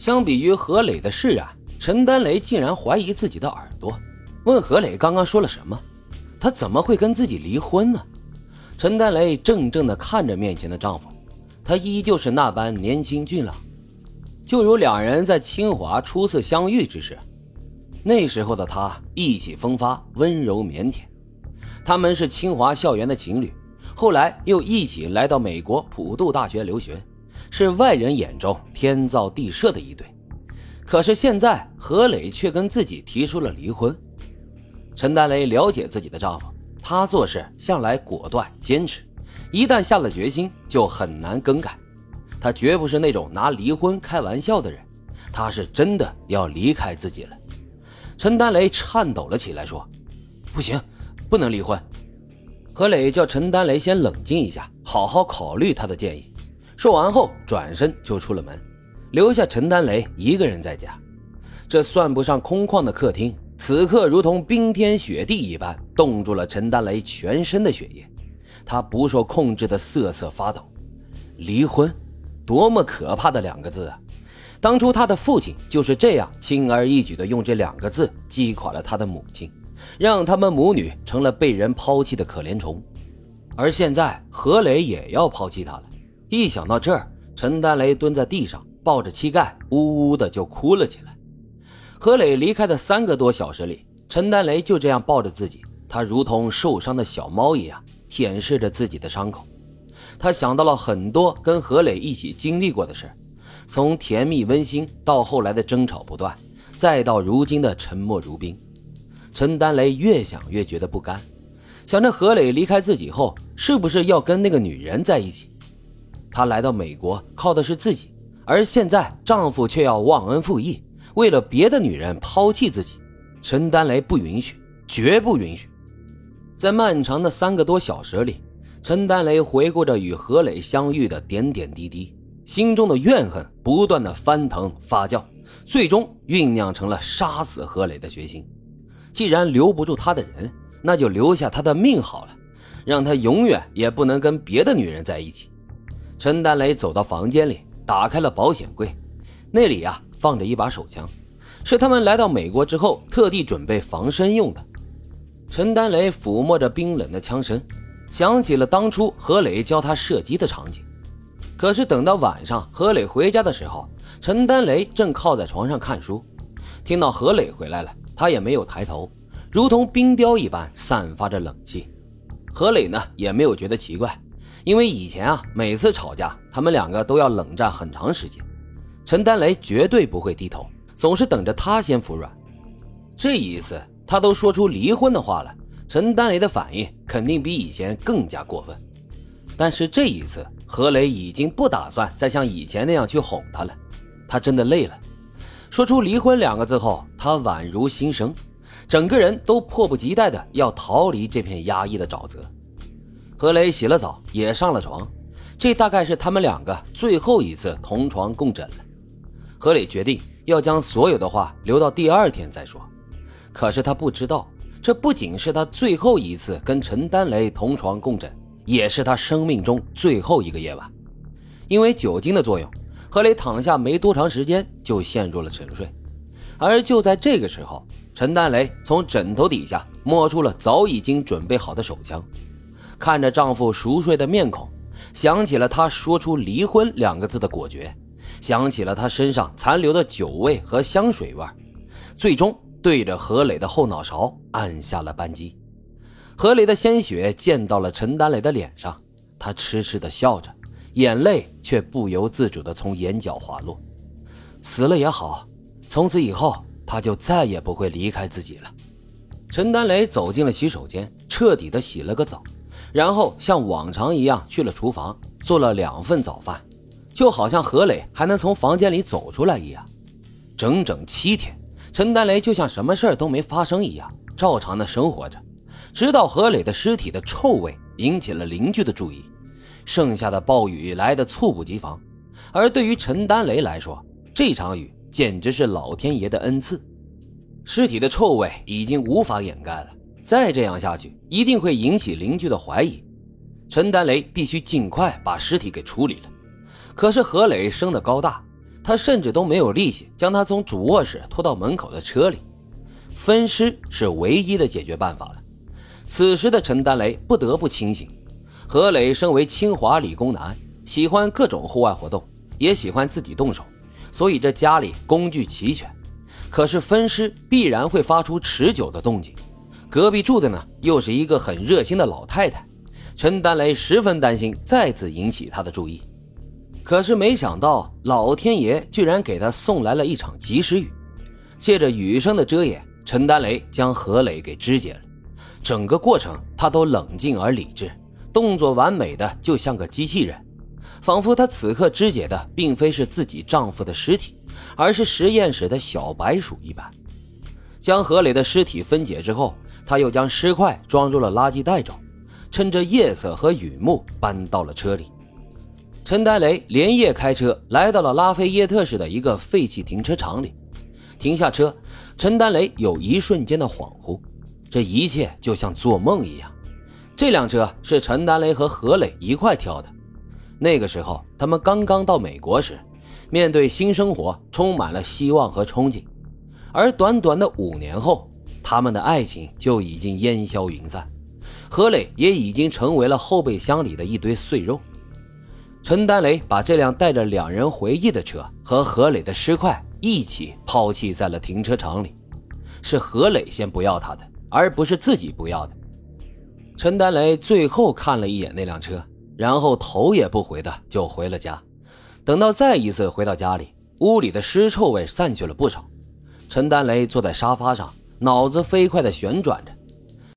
相比于何磊的释然，陈丹雷竟然怀疑自己的耳朵，问何磊刚刚说了什么？他怎么会跟自己离婚呢？陈丹雷怔怔地看着面前的丈夫，他依旧是那般年轻俊朗，就如两人在清华初次相遇之时。那时候的他意气风发、温柔腼腆。他们是清华校园的情侣，后来又一起来到美国普渡大学留学，是外人眼中天造地设的一对。可是现在何磊却跟自己提出了离婚。陈丹雷了解自己的丈夫。他做事向来果断坚持，一旦下了决心就很难更改。他绝不是那种拿离婚开玩笑的人，他是真的要离开自己了。陈丹雷颤抖了起来，说：“不行，不能离婚。”何磊叫陈丹雷先冷静一下，好好考虑他的建议。说完后，转身就出了门，留下陈丹雷一个人在家。这算不上空旷的客厅。此刻如同冰天雪地一般，冻住了陈丹雷全身的血液，他不受控制的瑟瑟发抖。离婚，多么可怕的两个字啊！当初他的父亲就是这样轻而易举地用这两个字击垮了他的母亲，让他们母女成了被人抛弃的可怜虫。而现在何磊也要抛弃他了，一想到这儿，陈丹雷蹲在地上，抱着膝盖，呜呜的就哭了起来。何磊离开的三个多小时里，陈丹雷就这样抱着自己，他如同受伤的小猫一样舔舐着自己的伤口。他想到了很多跟何磊一起经历过的事，从甜蜜温馨到后来的争吵不断，再到如今的沉默如冰。陈丹雷越想越觉得不甘，想着何磊离开自己后，是不是要跟那个女人在一起？她来到美国靠的是自己，而现在丈夫却要忘恩负义。为了别的女人抛弃自己，陈丹雷不允许，绝不允许。在漫长的三个多小时里，陈丹雷回顾着与何磊相遇的点点滴滴，心中的怨恨不断的翻腾发酵，最终酝酿成了杀死何磊的决心。既然留不住他的人，那就留下他的命好了，让他永远也不能跟别的女人在一起。陈丹雷走到房间里，打开了保险柜，那里呀。放着一把手枪，是他们来到美国之后特地准备防身用的。陈丹雷抚摸着冰冷的枪身，想起了当初何磊教他射击的场景。可是等到晚上何磊回家的时候，陈丹雷正靠在床上看书，听到何磊回来了，他也没有抬头，如同冰雕一般散发着冷气。何磊呢也没有觉得奇怪，因为以前啊每次吵架，他们两个都要冷战很长时间。陈丹雷绝对不会低头，总是等着他先服软。这一次，他都说出离婚的话了，陈丹雷的反应肯定比以前更加过分。但是这一次，何雷已经不打算再像以前那样去哄他了，他真的累了。说出离婚两个字后，他宛如新生，整个人都迫不及待的要逃离这片压抑的沼泽。何磊洗了澡，也上了床，这大概是他们两个最后一次同床共枕了。何磊决定要将所有的话留到第二天再说，可是他不知道，这不仅是他最后一次跟陈丹雷同床共枕，也是他生命中最后一个夜晚。因为酒精的作用，何磊躺下没多长时间就陷入了沉睡。而就在这个时候，陈丹雷从枕头底下摸出了早已经准备好的手枪，看着丈夫熟睡的面孔，想起了他说出离婚两个字的果决。想起了他身上残留的酒味和香水味，最终对着何磊的后脑勺按下了扳机。何磊的鲜血溅到了陈丹磊的脸上，他痴痴地笑着，眼泪却不由自主地从眼角滑落。死了也好，从此以后他就再也不会离开自己了。陈丹磊走进了洗手间，彻底的洗了个澡，然后像往常一样去了厨房，做了两份早饭。就好像何磊还能从房间里走出来一样，整整七天，陈丹雷就像什么事儿都没发生一样，照常的生活着，直到何磊的尸体的臭味引起了邻居的注意。剩下的暴雨来得猝不及防，而对于陈丹雷来说，这场雨简直是老天爷的恩赐。尸体的臭味已经无法掩盖了，再这样下去，一定会引起邻居的怀疑。陈丹雷必须尽快把尸体给处理了。可是何磊生的高大，他甚至都没有力气将他从主卧室拖到门口的车里。分尸是唯一的解决办法了。此时的陈丹雷不得不清醒。何磊身为清华理工男，喜欢各种户外活动，也喜欢自己动手，所以这家里工具齐全。可是分尸必然会发出持久的动静，隔壁住的呢又是一个很热心的老太太，陈丹雷十分担心再次引起她的注意。可是没想到老天爷居然给他送来了一场及时雨，借着雨声的遮掩，陈丹雷将何磊给肢解了。整个过程他都冷静而理智。动作完美的就像个机器人，仿佛她此刻肢解的并非是自己丈夫的尸体，而是实验室的小白鼠一般。将何磊的尸体分解之后，他又将尸块装入了垃圾袋中，趁着夜色和雨幕搬到了车里。陈丹雷连夜开车来到了拉菲耶特市的一个废弃停车场里，停下车，陈丹雷有一瞬间的恍惚，这一切就像做梦一样。这辆车是陈丹雷和何磊一块挑的。那个时候，他们刚刚到美国时，面对新生活充满了希望和憧憬。而短短的五年后，他们的爱情就已经烟消云散，何磊也已经成为了后备箱里的一堆碎肉。陈丹雷把这辆带着两人回忆的车和何磊的尸块一起抛弃在了停车场里。是何磊先不要他的，而不是自己不要的。陈丹雷最后看了一眼那辆车，然后头也不回的就回了家。等到再一次回到家里，屋里的尸臭味散去了不少。陈丹雷坐在沙发上，脑子飞快的旋转着，